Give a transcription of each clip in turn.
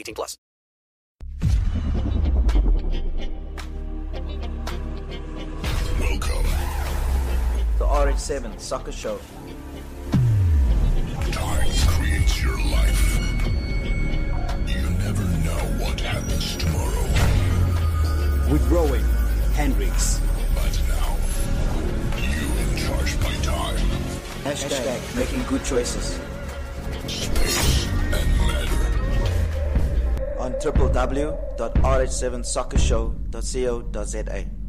18 plus. Welcome. The RH7 Soccer Show. Time creates your life. You never know what happens tomorrow. With Rowan, Hendricks. But now, you in charge by time, Hashtag making good choices. www.rh7soccershow.co.za.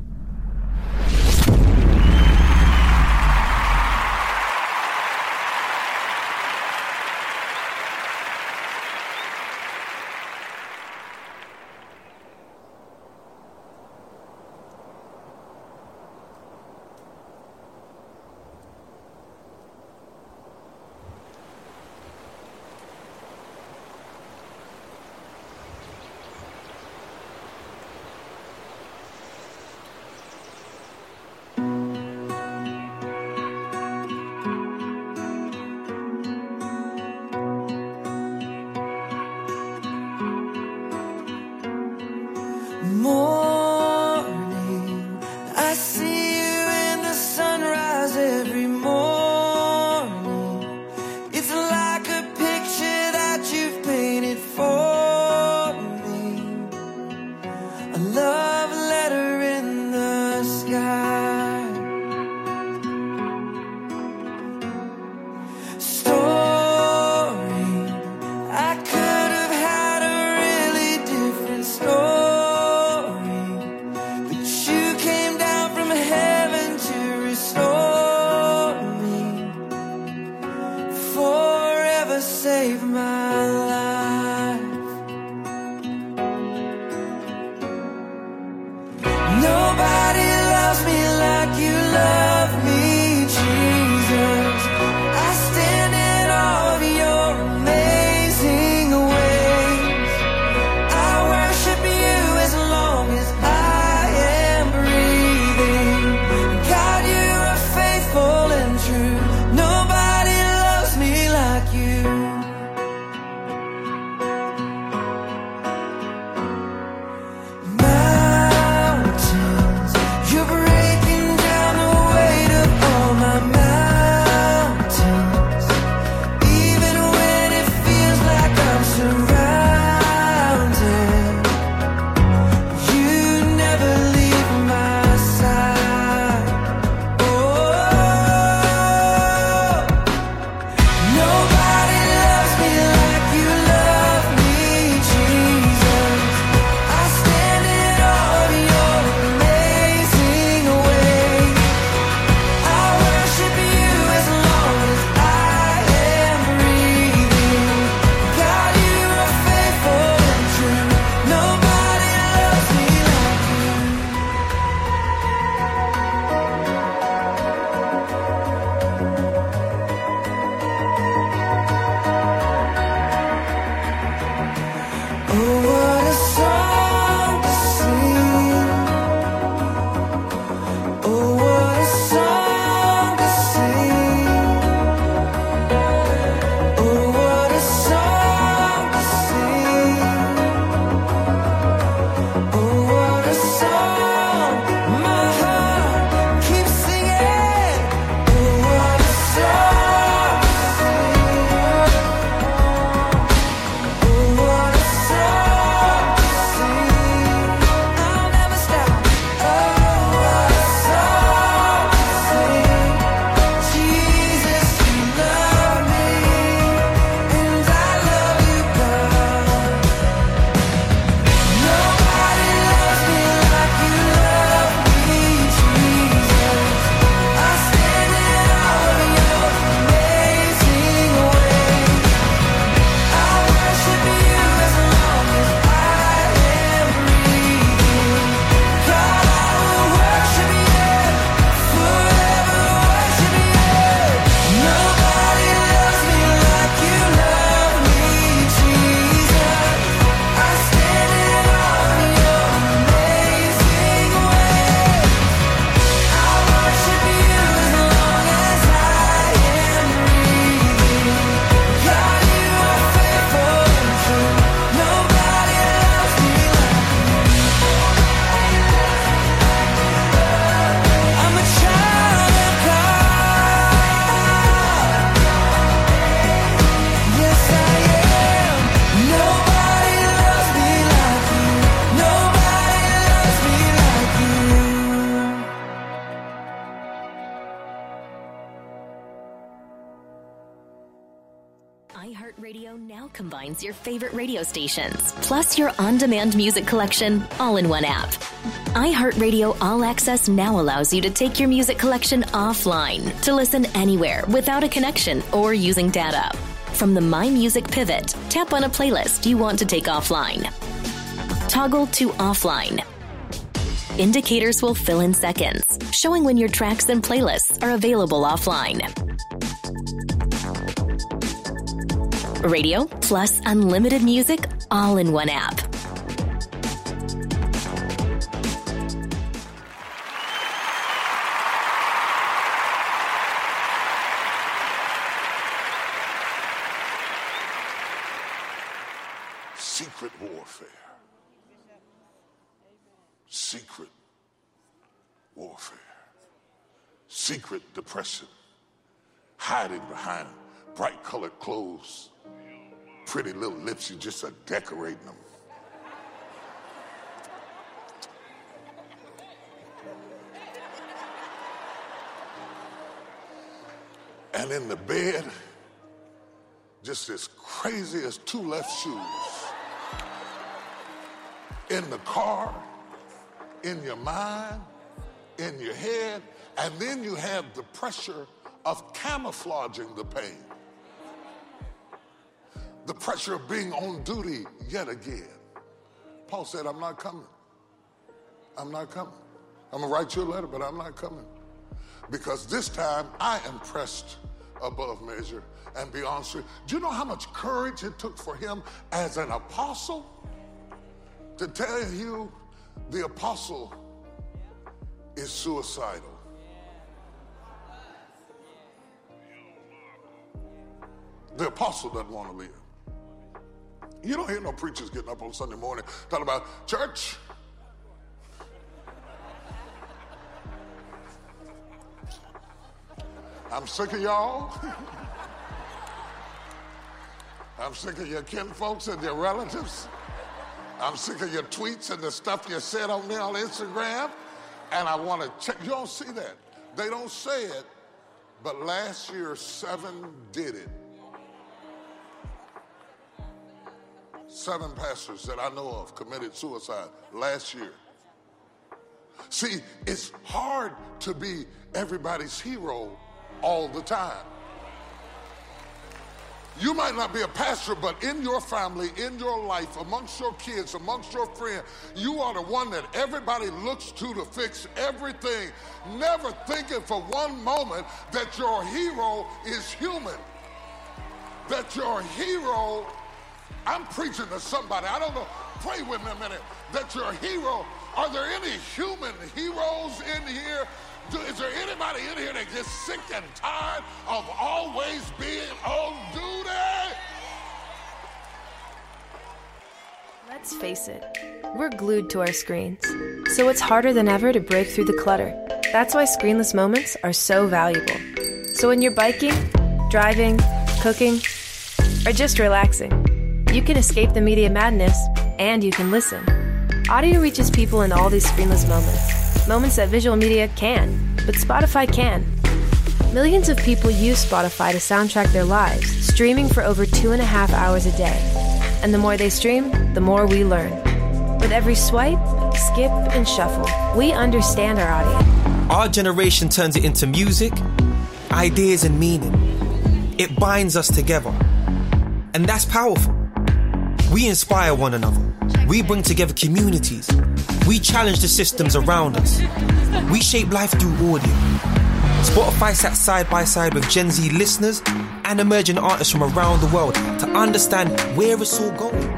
save my life. iHeartRadio now combines your favorite radio stations, plus your on demand music collection, all in one app. iHeartRadio All Access now allows you to take your music collection offline to listen anywhere without a connection or using data. From the My Music pivot, tap on a playlist you want to take offline. Toggle to offline. Indicators will fill in seconds, showing when your tracks and playlists are available offline. Radio plus unlimited music all in one app. Secret warfare. Secret warfare. Secret depression. Hiding behind bright colored clothes. Pretty little lips, you just are decorating them. And in the bed, just as crazy as two left shoes. In the car, in your mind, in your head, and then you have the pressure of camouflaging the pain. The pressure of being on duty yet again. Paul said, I'm not coming. I'm not coming. I'm gonna write you a letter, but I'm not coming. Because this time I am pressed above measure and beyond. Do you know how much courage it took for him as an apostle to tell you the apostle is suicidal? The apostle doesn't want to live. You don't hear no preachers getting up on Sunday morning talking about church. I'm sick of y'all. I'm sick of your kinfolks and your relatives. I'm sick of your tweets and the stuff you said on me on Instagram. And I want to check. You don't see that. They don't say it, but last year, seven did it. Seven pastors that I know of committed suicide last year. See, it's hard to be everybody's hero all the time. You might not be a pastor, but in your family, in your life, amongst your kids, amongst your friends, you are the one that everybody looks to to fix everything, never thinking for one moment that your hero is human. That your hero, I'm preaching to somebody, I don't know, pray with me a minute, that your hero, are there any human heroes in here? Do, is there anybody in here that gets sick and tired of always being oh, on duty? Let's face it, we're glued to our screens. So it's harder than ever to break through the clutter. That's why screenless moments are so valuable. So when you're biking, driving, cooking, or just relaxing, you can escape the media madness and you can listen. Audio reaches people in all these screenless moments. Moments that visual media can, but Spotify can. Millions of people use Spotify to soundtrack their lives, streaming for over two and a half hours a day. And the more they stream, the more we learn. With every swipe, skip, and shuffle, we understand our audience. Our generation turns it into music, ideas, and meaning. It binds us together. And that's powerful. We inspire one another. We bring together communities. We challenge the systems around us. We shape life through audio. Spotify sat side by side with Gen Z listeners and emerging artists from around the world to understand where it's all going.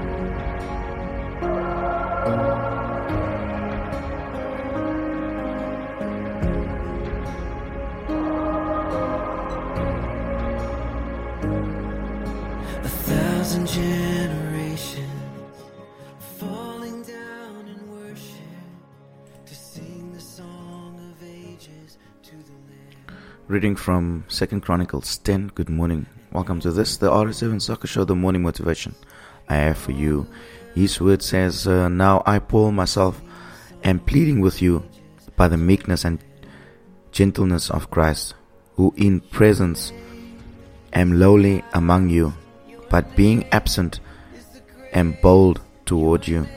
Reading from Second Corinthians 10. Good morning. Welcome to this, the R7 Soccer Show, the morning motivation I have for you. His word says, uh, Now I, Paul, myself, am pleading with you by the meekness and gentleness of Christ, who in presence am lowly among you, but being absent am bold toward you.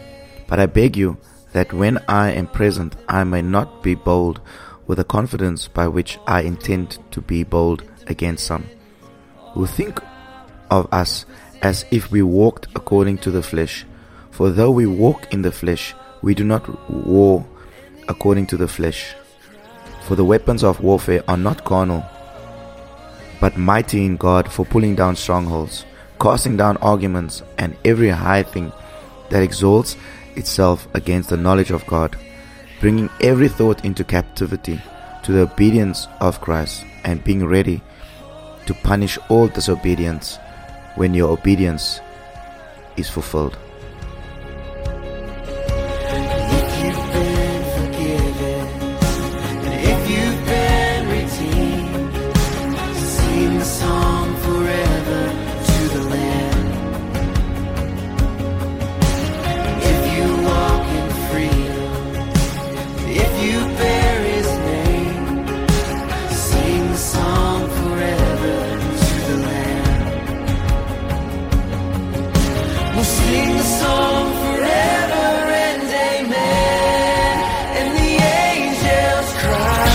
But I beg you that when I am present, I may not be bold with a confidence by which I intend to be bold against some who think of us as if we walked according to the flesh. For though we walk in the flesh, we do not war according to the flesh. For the weapons of warfare are not carnal, but mighty in God for pulling down strongholds, casting down arguments and every high thing that exalts itself against the knowledge of God, bringing every thought into captivity to the obedience of Christ, and being ready to punish all disobedience when your obedience is fulfilled. cry.